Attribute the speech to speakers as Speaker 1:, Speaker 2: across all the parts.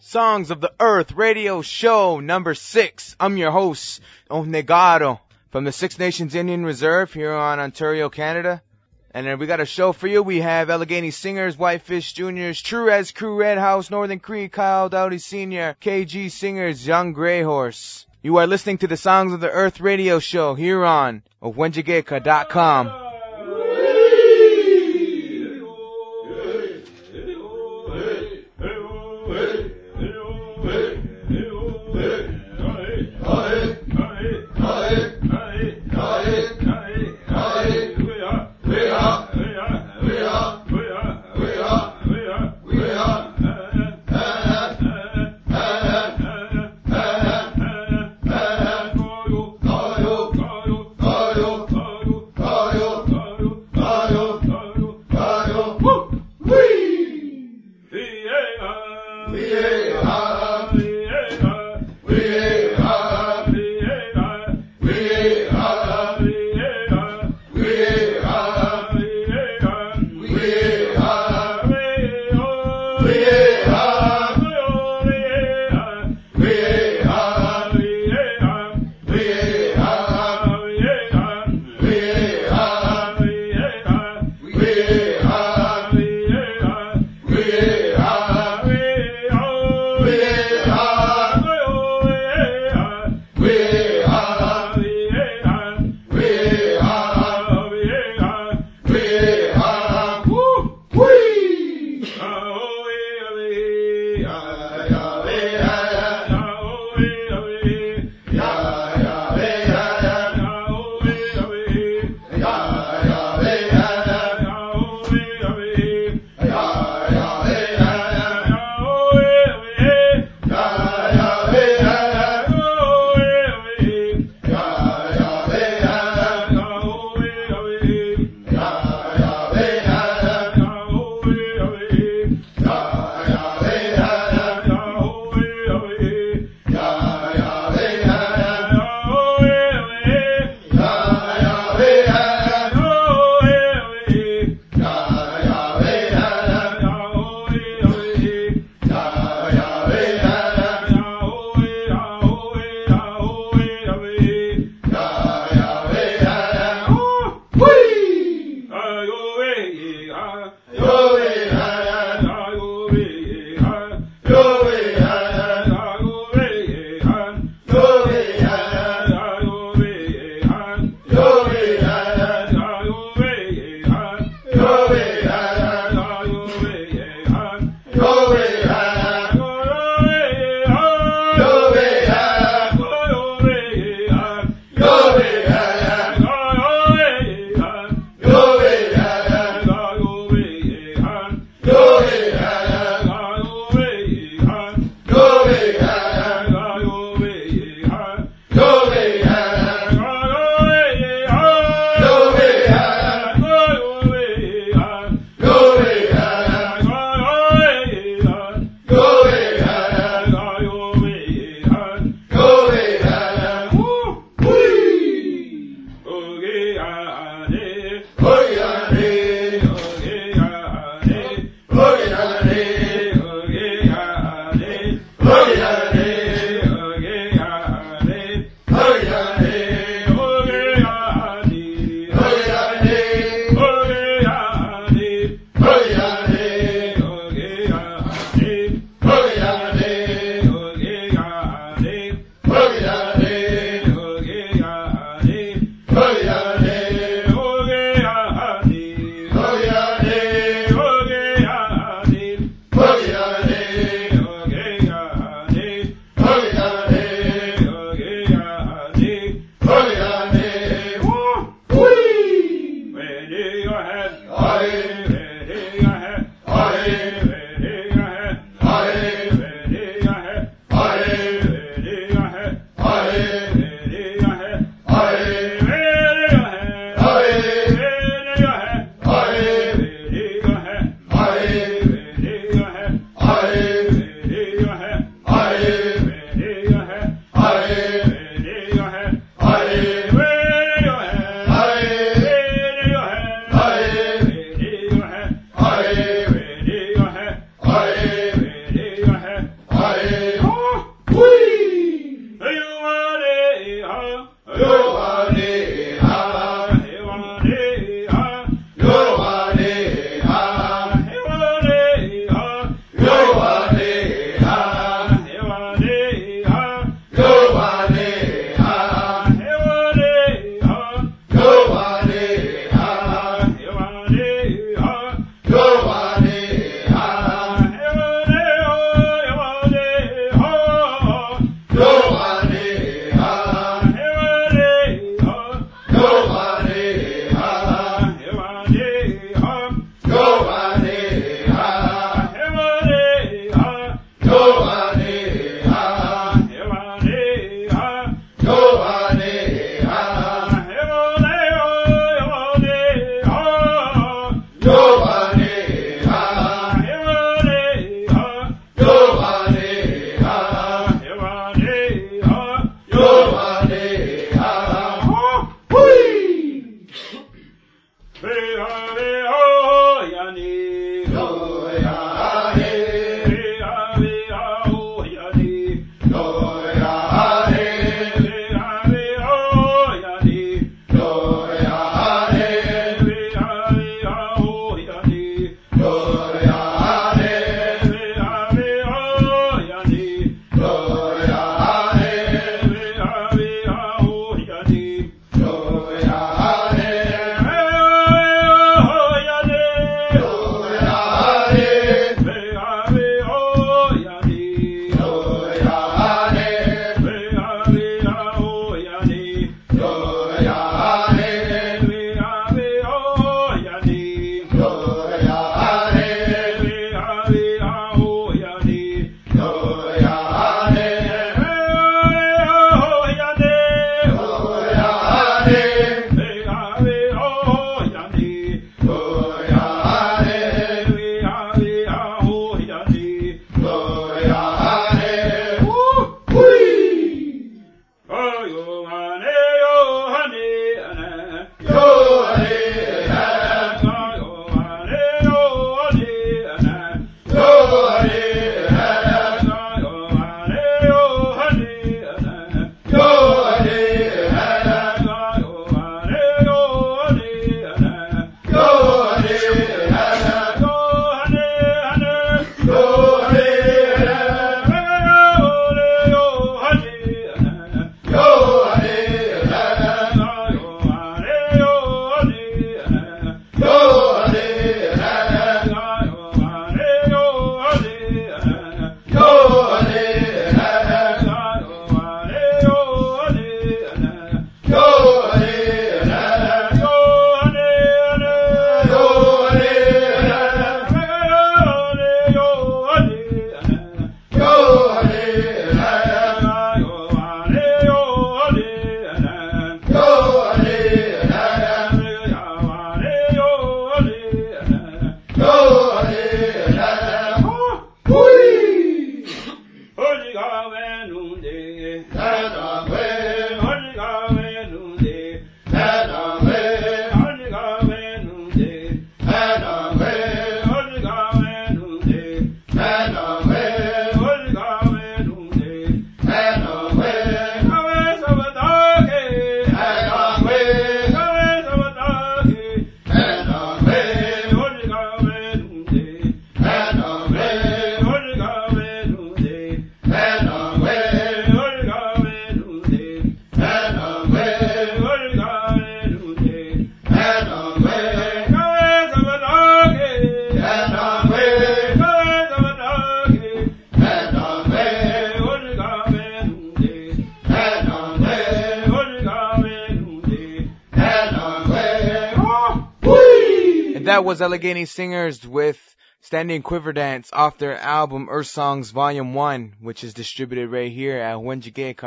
Speaker 1: Songs of the Earth radio show number six. I'm your host, Onegado, from the Six Nations Indian Reserve here on Ontario, Canada. And we got a show for you. We have Allegheny Singers, Whitefish Juniors, True As Crew, Red House, Northern Cree, Kyle Dowdy Sr., KG Singers, Young Grey Horse. You are listening to the Songs of the Earth radio show here on Wenjigeka.com. was Allegheny Singers with Standing Quiver Dance off their album Earth Songs Volume 1, which is distributed right here at Wenjigeka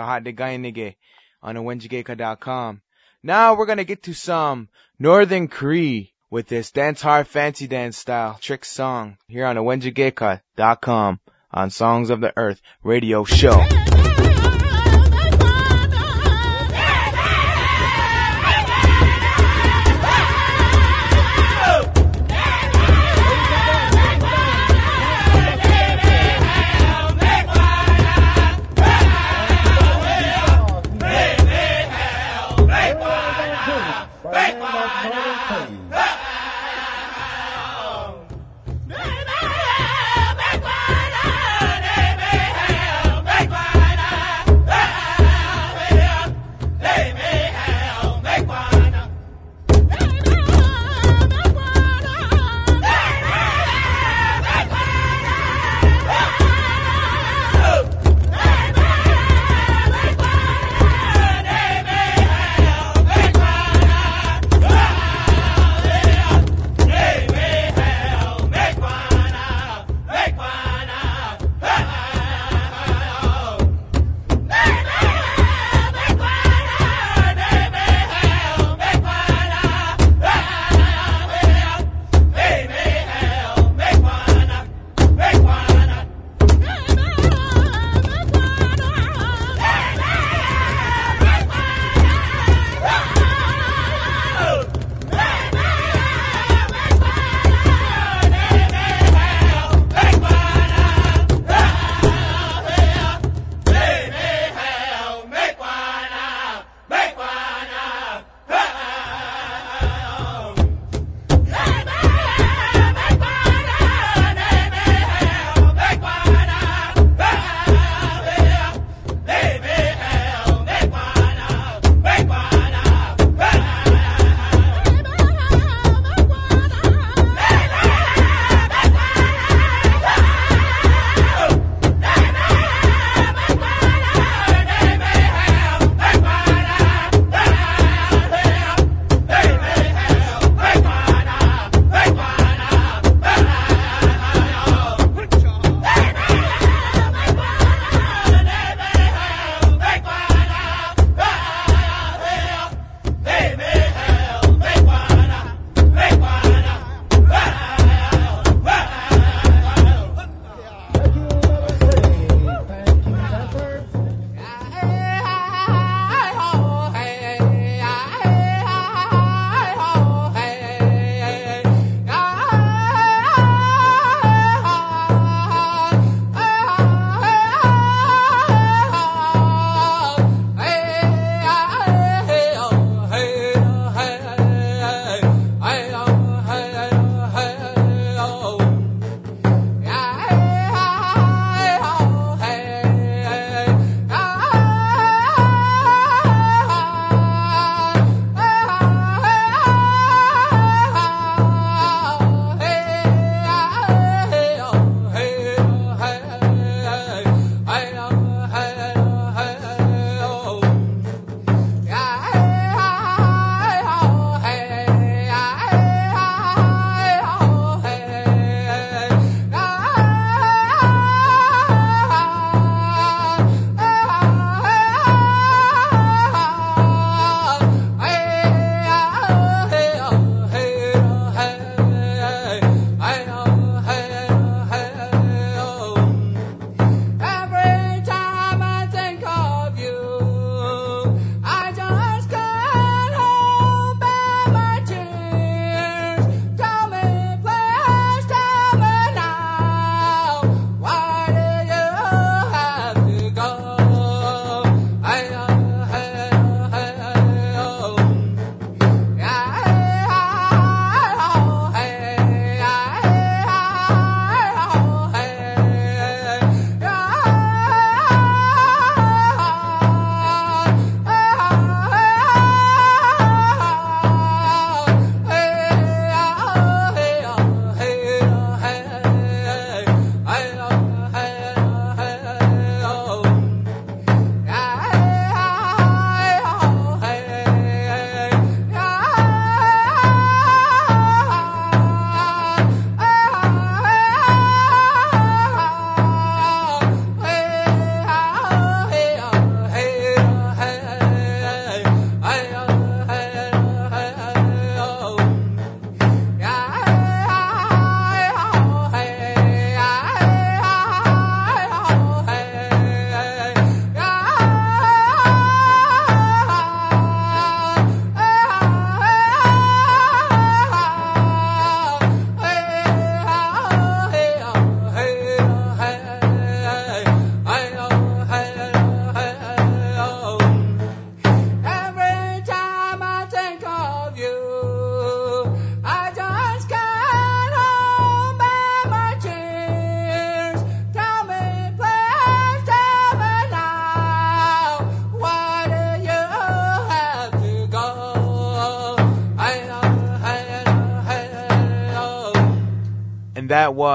Speaker 1: on wenjigeka.com. Now we're gonna get to some Northern Cree with this dance hard fancy dance style trick song here on wenjigeka.com on Songs of the Earth radio show.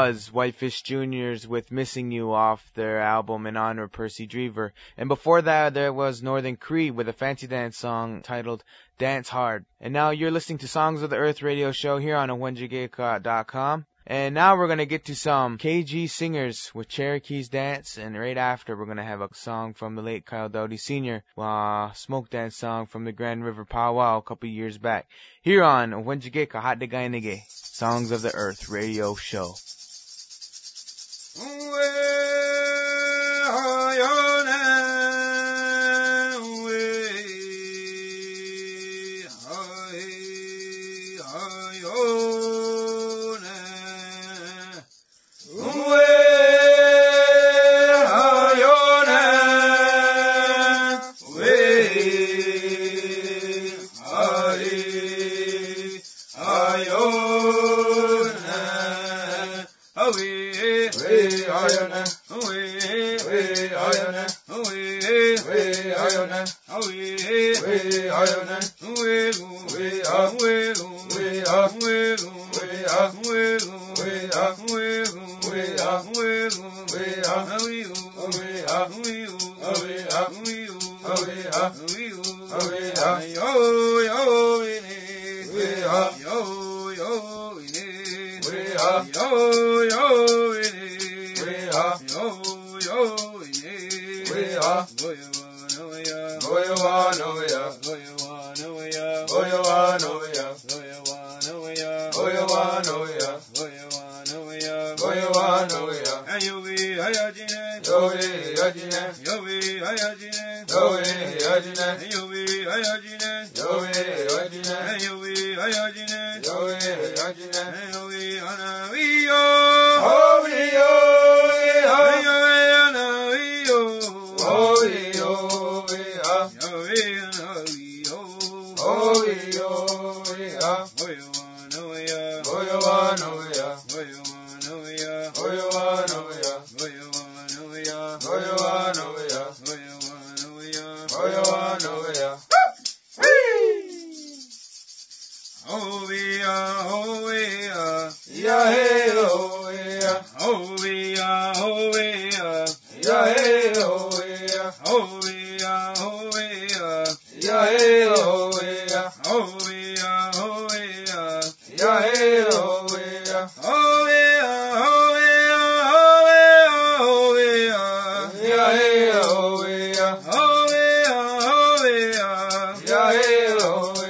Speaker 2: Was Whitefish Juniors with Missing You off their album in honor of Percy Drever. And before that, there was Northern Cree with a fancy dance song titled Dance Hard. And now you're listening to Songs of the Earth radio show here on Wenjigeka.com. And now we're gonna get to some KG singers with Cherokees Dance, and right after we're gonna have a song from the late Kyle Dowdy Sr., uh, smoke dance song from the Grand River Powwow a couple years back. Here on Wenjigeka Hot Songs of the Earth radio show. Oh. we ayone, we
Speaker 3: Lord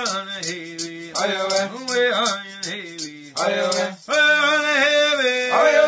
Speaker 2: I on a heavy. I am? Way on a heavy. I am? Way on a heavy.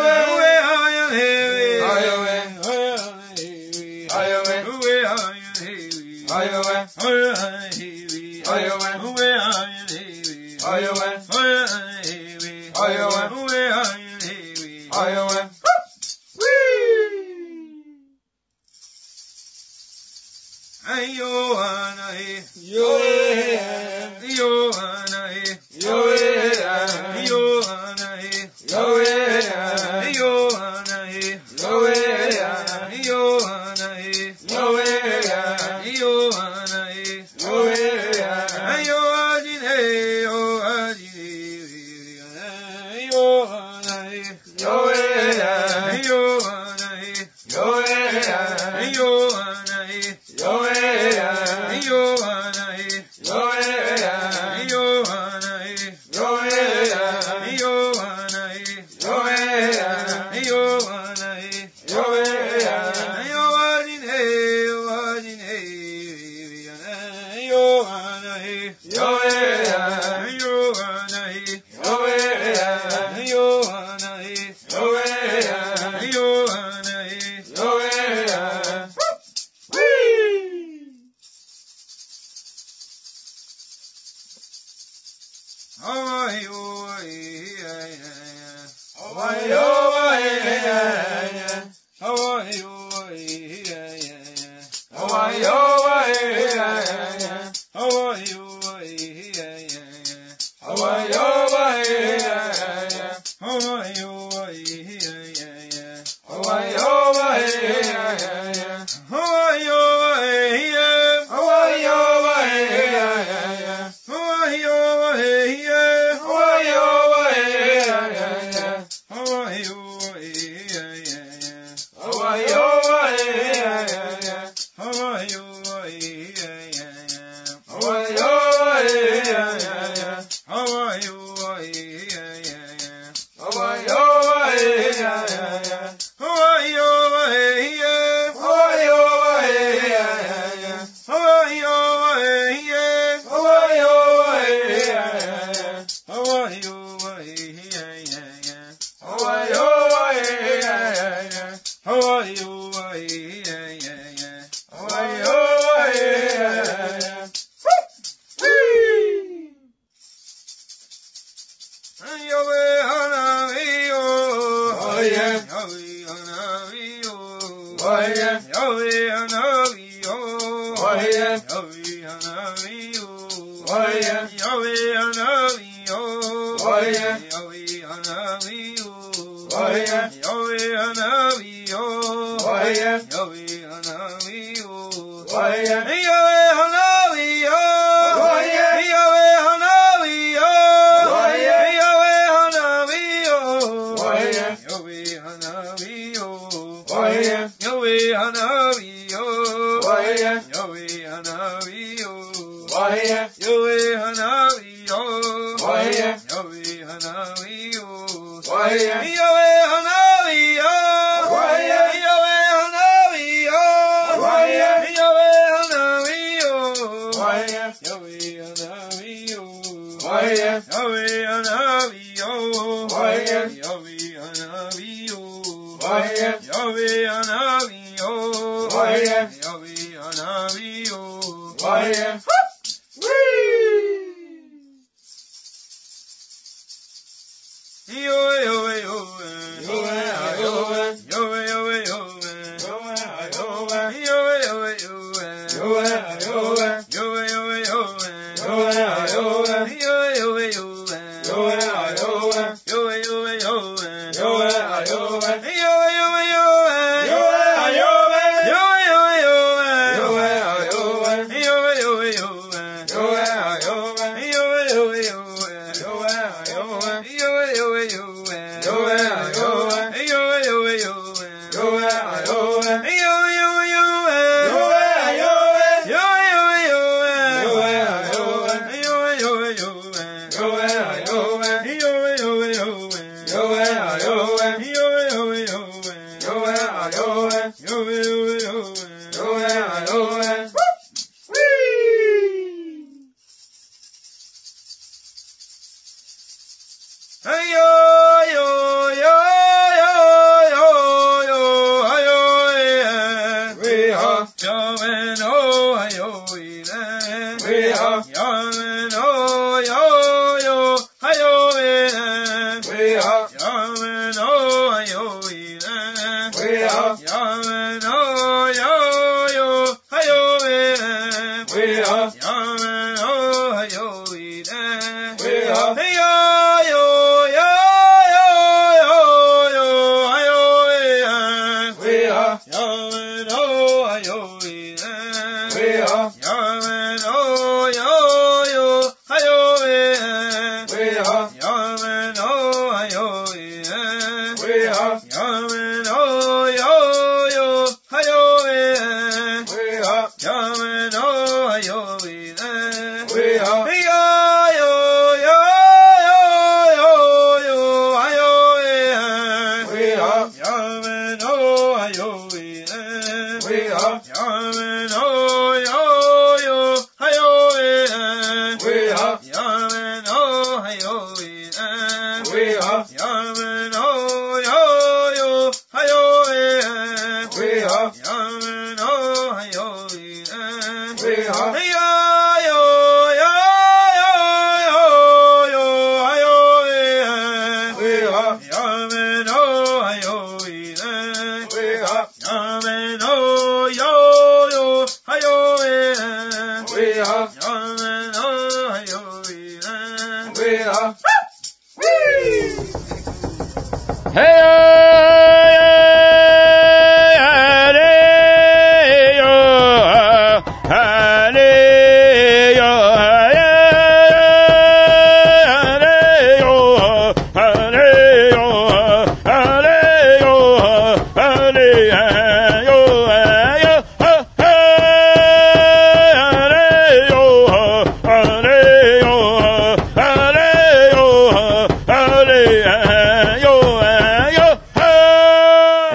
Speaker 2: oh, yeah, yeah, yeah. Oh, yeah.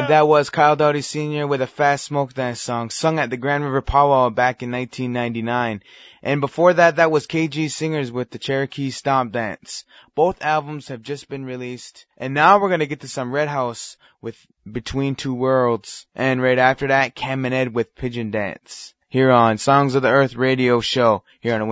Speaker 1: Was Kyle Doughty Sr. with a Fast Smoke Dance song sung at the Grand River Powwow back in 1999. And before that, that was KG Singers with the Cherokee Stomp Dance. Both albums have just been released. And now we're gonna get to some Red House with Between Two Worlds. And right after that, Cam and Ed with Pigeon Dance. Here on Songs of the Earth radio show here on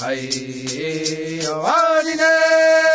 Speaker 4: はい、終わりです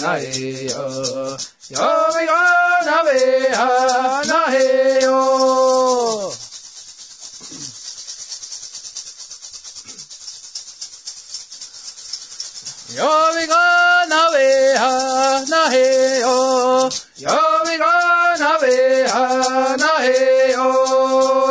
Speaker 4: nahe yo, yom yo nave ha nahe yo. Yom yo nave ha nahe yo, yom yo nave ha nahe yo,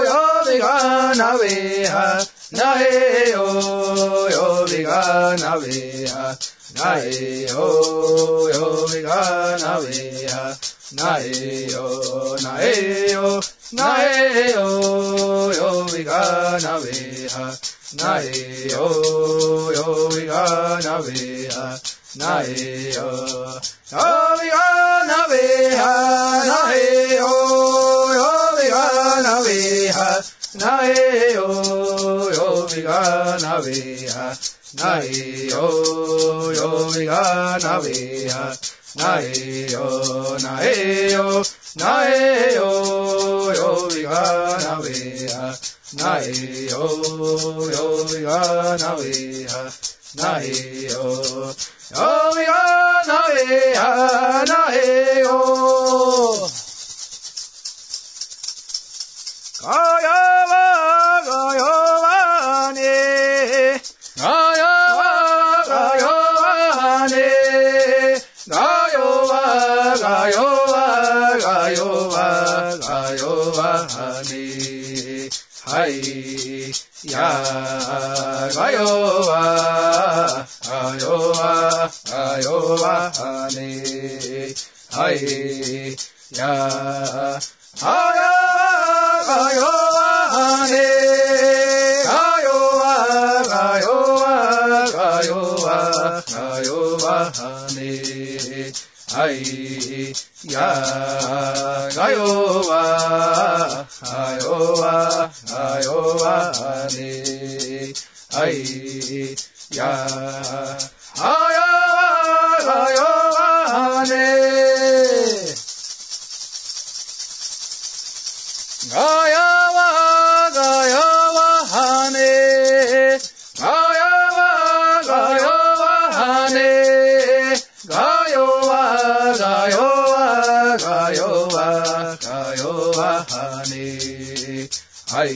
Speaker 4: yom yo nave ha nahe yo viga na veha na e o yo viga na veha na e o na e o na e o yo viga na veha na e o yo viga na veha na e o yo viga na veha na e o yo viga na veha nae yo yo viga na vea nae yo yo viga na vea nae yo nae yo nae yo yo viga na vea nae yo yo viga na vea nae yo yo viga na vea nae yo 가야와 가야와네 가야와 가야와네 가요와 가요와 가요와 가요와네 하이 야 가요와 가요와 가요와네 하이 야 가야 かよよわかよわかよわかよわはいよわかよわかよわいよはい、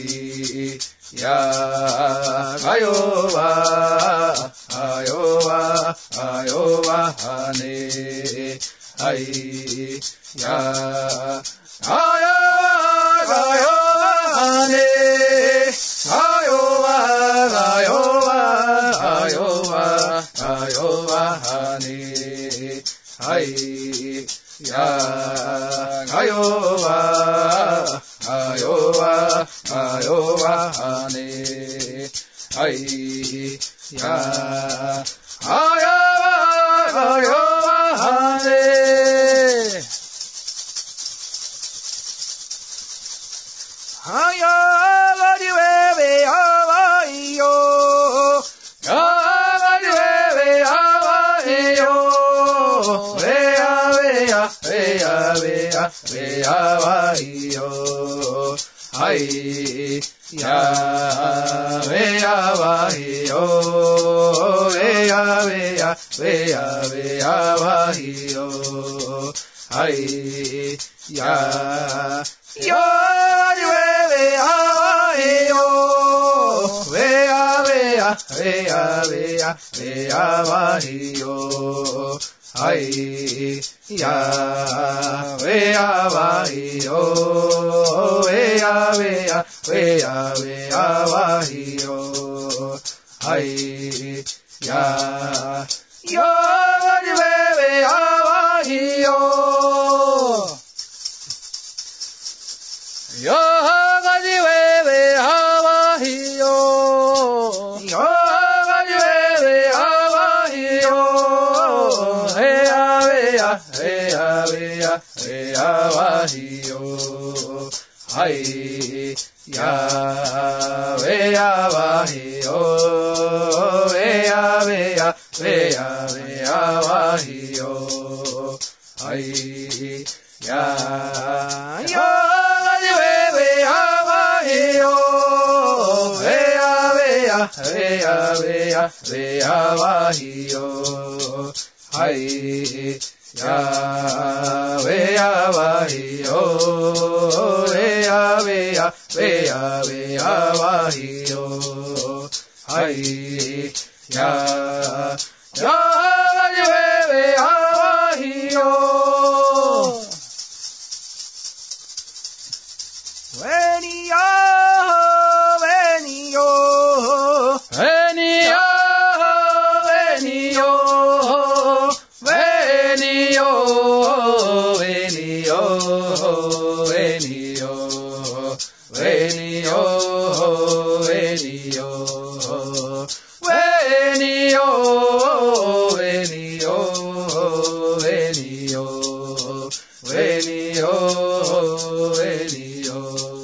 Speaker 4: やがよわ、あよわ、あよわね。はい、やあやがよわね。あよわ、あよわ、あよわ、あよわね。はい、やがよわ、ayowa ayowa ane ai ya. Ayowa ayowa ane vea, vea, vea, bahío. Ay, ya, vea, bahío. Vea, vea, vea, vea, bahío. Hare Ya Ya Vea, vea, vea, varío. Ay, ya, vea, varío. Vea, vea, vea, vea, varío. Ay, ya, yo, vea, vea, 이요 여가지 외외 하와이요 여가지 외외 하와이요 해야 외야 해야 외야 해야와이요 하이 야 외야와이요 외야 외야 외야 외야와이요 Hai ya yo vea, vea, vea, bajío. Ay, ya, vea, bajío. Vea, vea, vea, vea, bajío. Ay, ya, ya, vea, bajío. When Venio, venio, venio, venio, venio, venio, venio, venio, venio, Elio.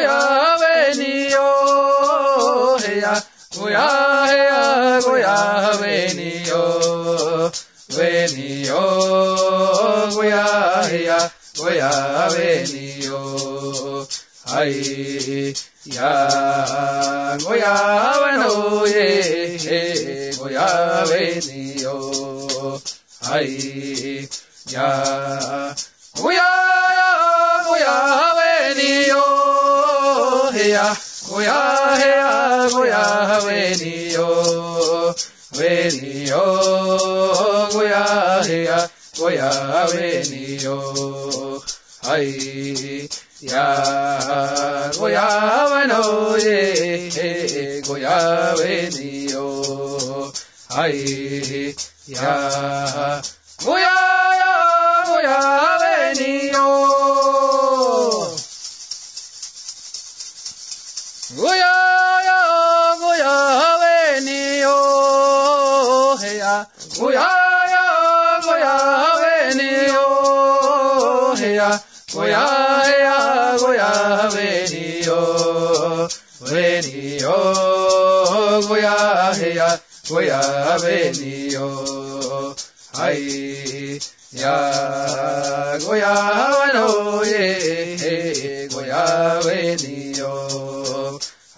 Speaker 4: goya veniyo heya. Goya heya goya veniyo veniyo goya heya. Goya veniyo ay ya goya veno ye goya veniyo ay ya goya goya ya. Goya, hea, goya, venio, venio, goya, hea, goya, venio, ay, ya, goya, bueno, ye, goya, venio, ay, ya, goya, ya, goya, Goya, ya, goya, venio, venio, goya, heya. Goya, venio, ay, ya, goya, bueno, ye, goya, venio.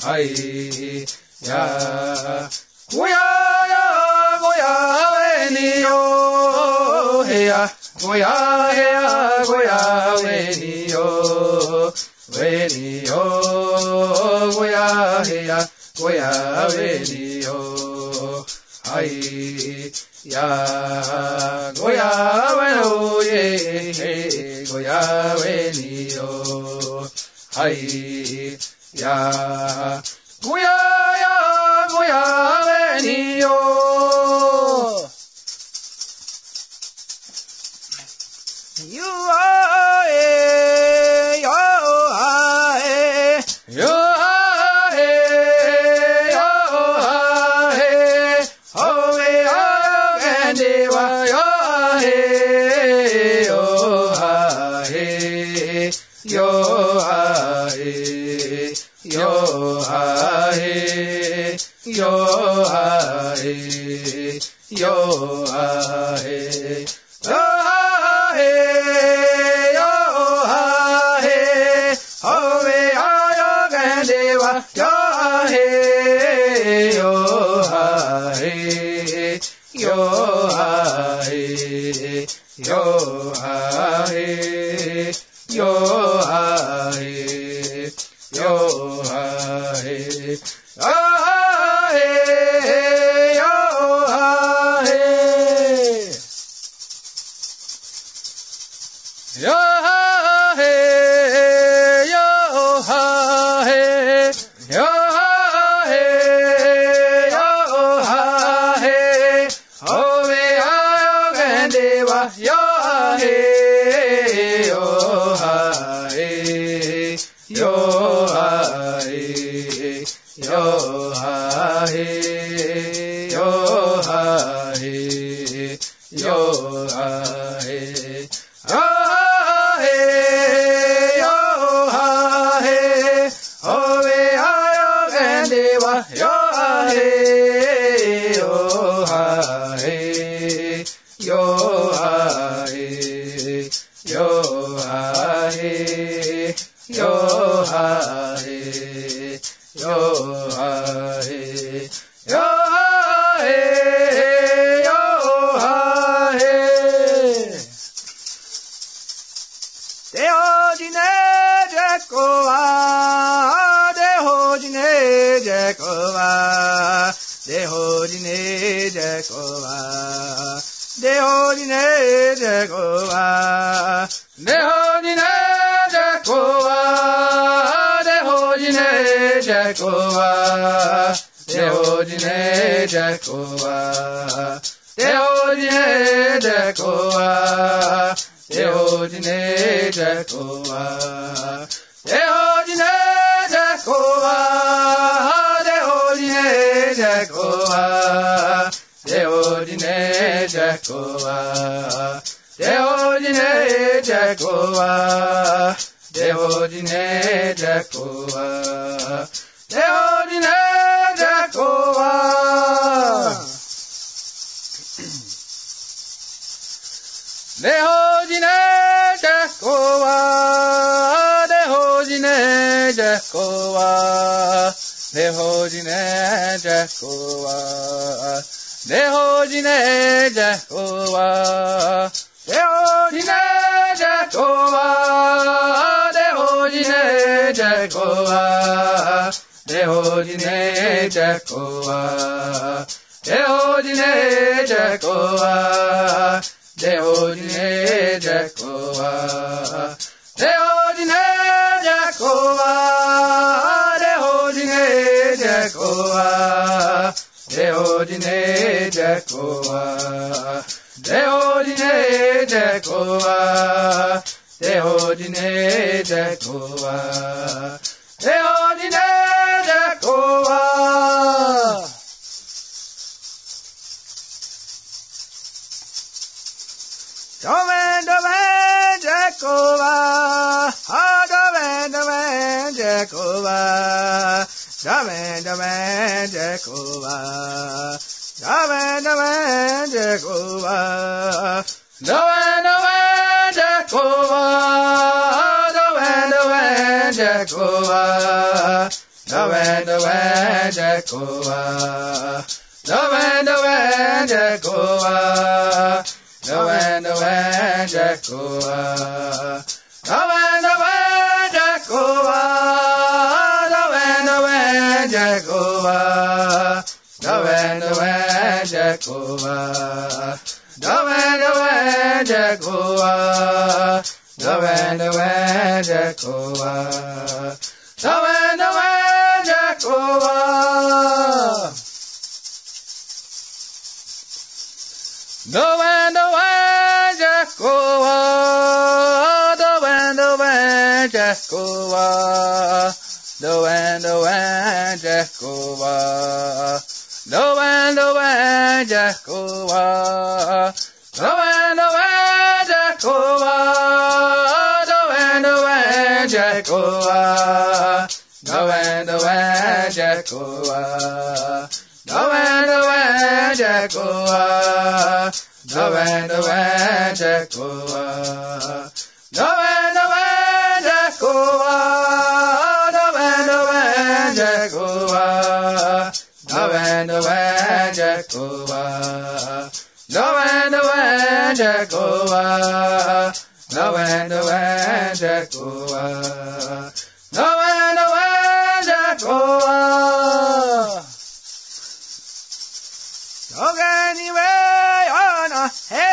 Speaker 4: Ay, ya, goya, ya, goya, venio, ya goya ya goya weni yo weni yo goya ya goya weni yo ai ya goya weno ye goya weni yo ai ya goya ya goya weni yo yo ahe है Jehovah, Jehodine Jehovah, Jehodine Jehovah, Jehodine Jehovah, Jehodine Jehovah, Jehodine Jehovah, Jehodine Jehovah, Jehodine Jehovah. Dehojine Jacoa, Dehojine Jacoa. Domen, domen, Jehovah. Ah, domen, domen, Jehovah. Domen, domen, Jehovah. Domen, domen, Jehovah. Domen, domen, Jehovah, Doan, Doan, Jehovah, Doan, Doan, Jehovah, Doan, Doan, Jehovah, Doan, Doan, Jehovah, Doan, Doan, Jehovah, Doan, Doan, Jehovah, Doan, Doan, Jehovah. Doven, doven, Jehovah. Doven, doven, Jehovah. Doven, Jacoba, Jehovah. Doven, doven, Jehovah. Doven, doven, Jehovah. Doven. Noe, noe, Jehovah. Noe, noe, Jehovah. Noe, noe, Jehovah. Noe, noe, Jehovah. Noe, noe, Jehovah. Noe, noe, Jehovah. Jehovah. Noah, Noah, Jehovah. Noah, Noah, Jehovah. Noah, Noah, Jehovah. Noah, Noah, Jehovah.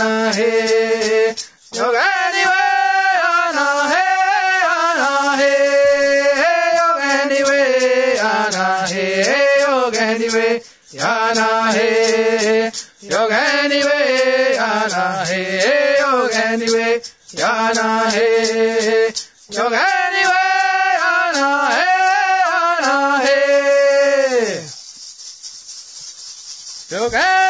Speaker 4: ana he. Yog anyway ana Anahe. ana he. Yog anyway ana he. Yog anyway Anahe. he. Anyway ana he. Anyway ana he. Anyway ana he. Anyway.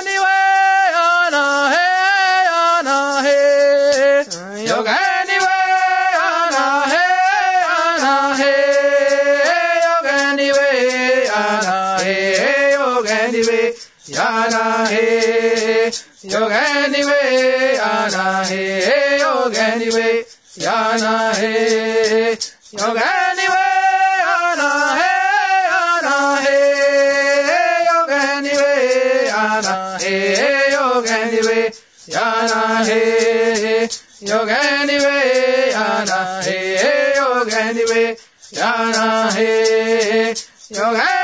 Speaker 4: जाना है योग निवे आना है योग निवे जाना है योग निवे आना है आना है योग निवे आना है योग निवे जाना है योग निवे आना है योग निवे जाना है
Speaker 2: योग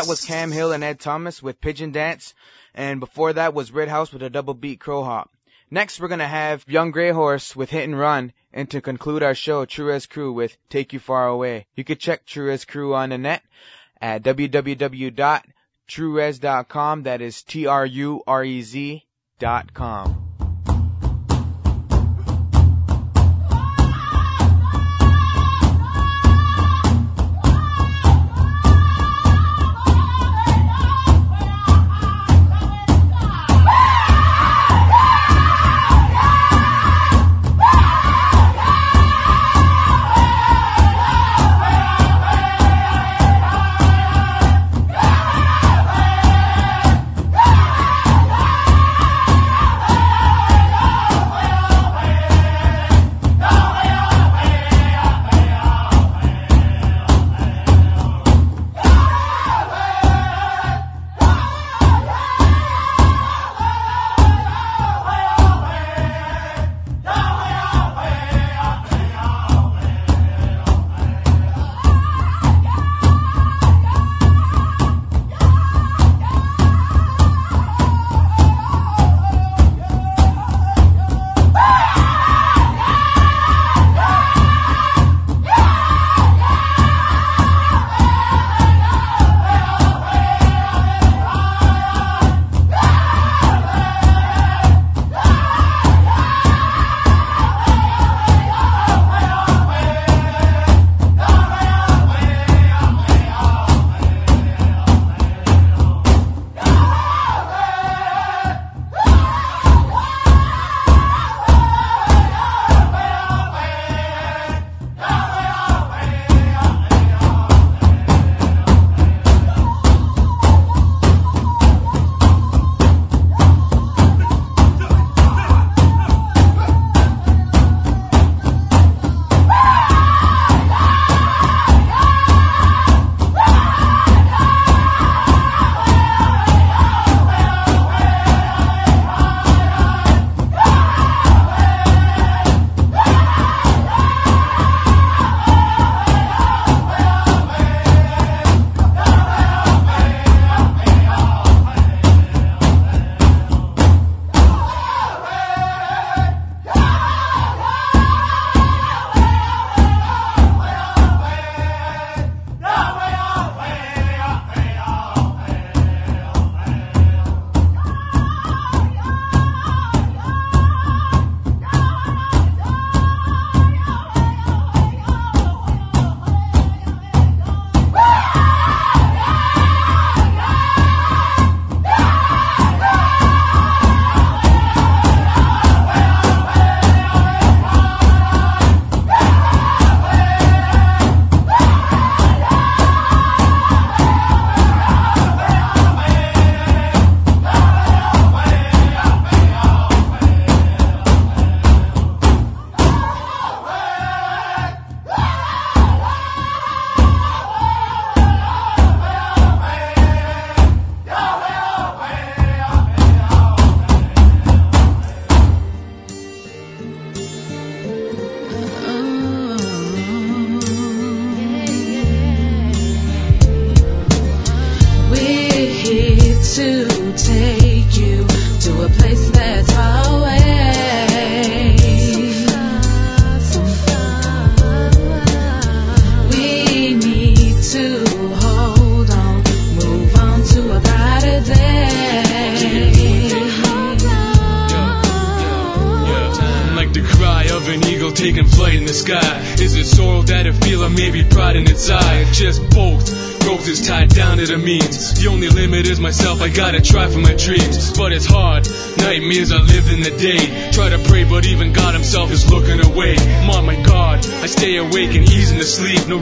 Speaker 2: that was Cam Hill and Ed Thomas with Pigeon Dance. And before that was Red House with a double beat crow hop. Next, we're going to have Young Grey Horse with Hit and Run. And to conclude our show, Tru Rez Crew with Take You Far Away. You can check Tru Rez Crew on the net at www.trurez.com. That is T-R-U-R-E-Z dot com.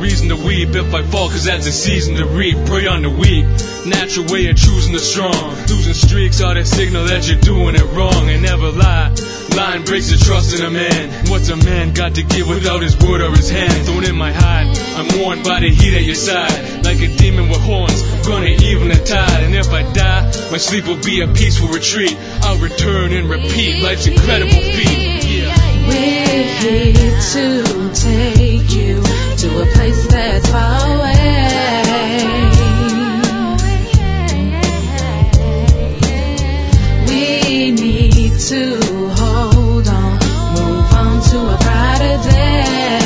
Speaker 2: Reason to weep if I fall, cause that's the season to reap. Pray on the weak, natural way of choosing the strong. Losing streaks are the signal that you're doing it wrong. And never lie, lying breaks the trust in a man. What's a man got to give without his word or his hand? Thrown in my hide, I'm warned by the heat at your side. Like a demon with horns, gonna even the tide. And if I die, my sleep will be a peaceful retreat. I'll return and repeat life's incredible feat. Yeah.
Speaker 5: We're here to take to a place that's far away. We need to hold on, move on to a brighter day.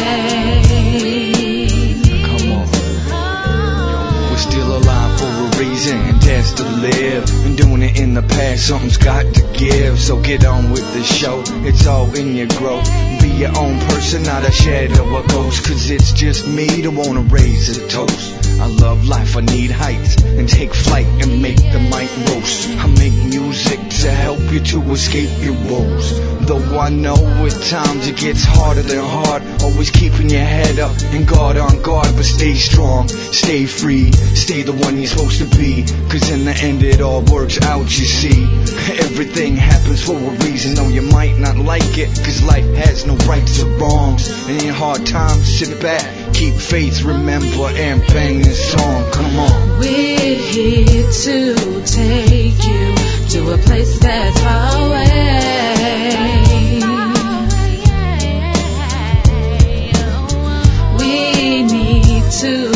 Speaker 3: Come on. We're still alive for a reason, and that's to live. Been doing it in the past, something's got to give. So get on with the show, it's all in your growth. Your own person, not a shadow of ghost. Cause it's just me to wanna raise a toast. I love life, I need heights, and take flight and make the mic roast. I make music to help you to escape your woes. Though I know at times it gets harder than hard, always keeping your head up and guard on guard, but stay strong, stay free, stay the one you're supposed to be. Cause in the end it all works out, you see. Everything happens for a reason, though you might not like it, cause life has no rights or wrongs. And in hard times, sit back, keep faith, remember, and bang this song, come on.
Speaker 5: We're here to take you to a place that's far away. We need to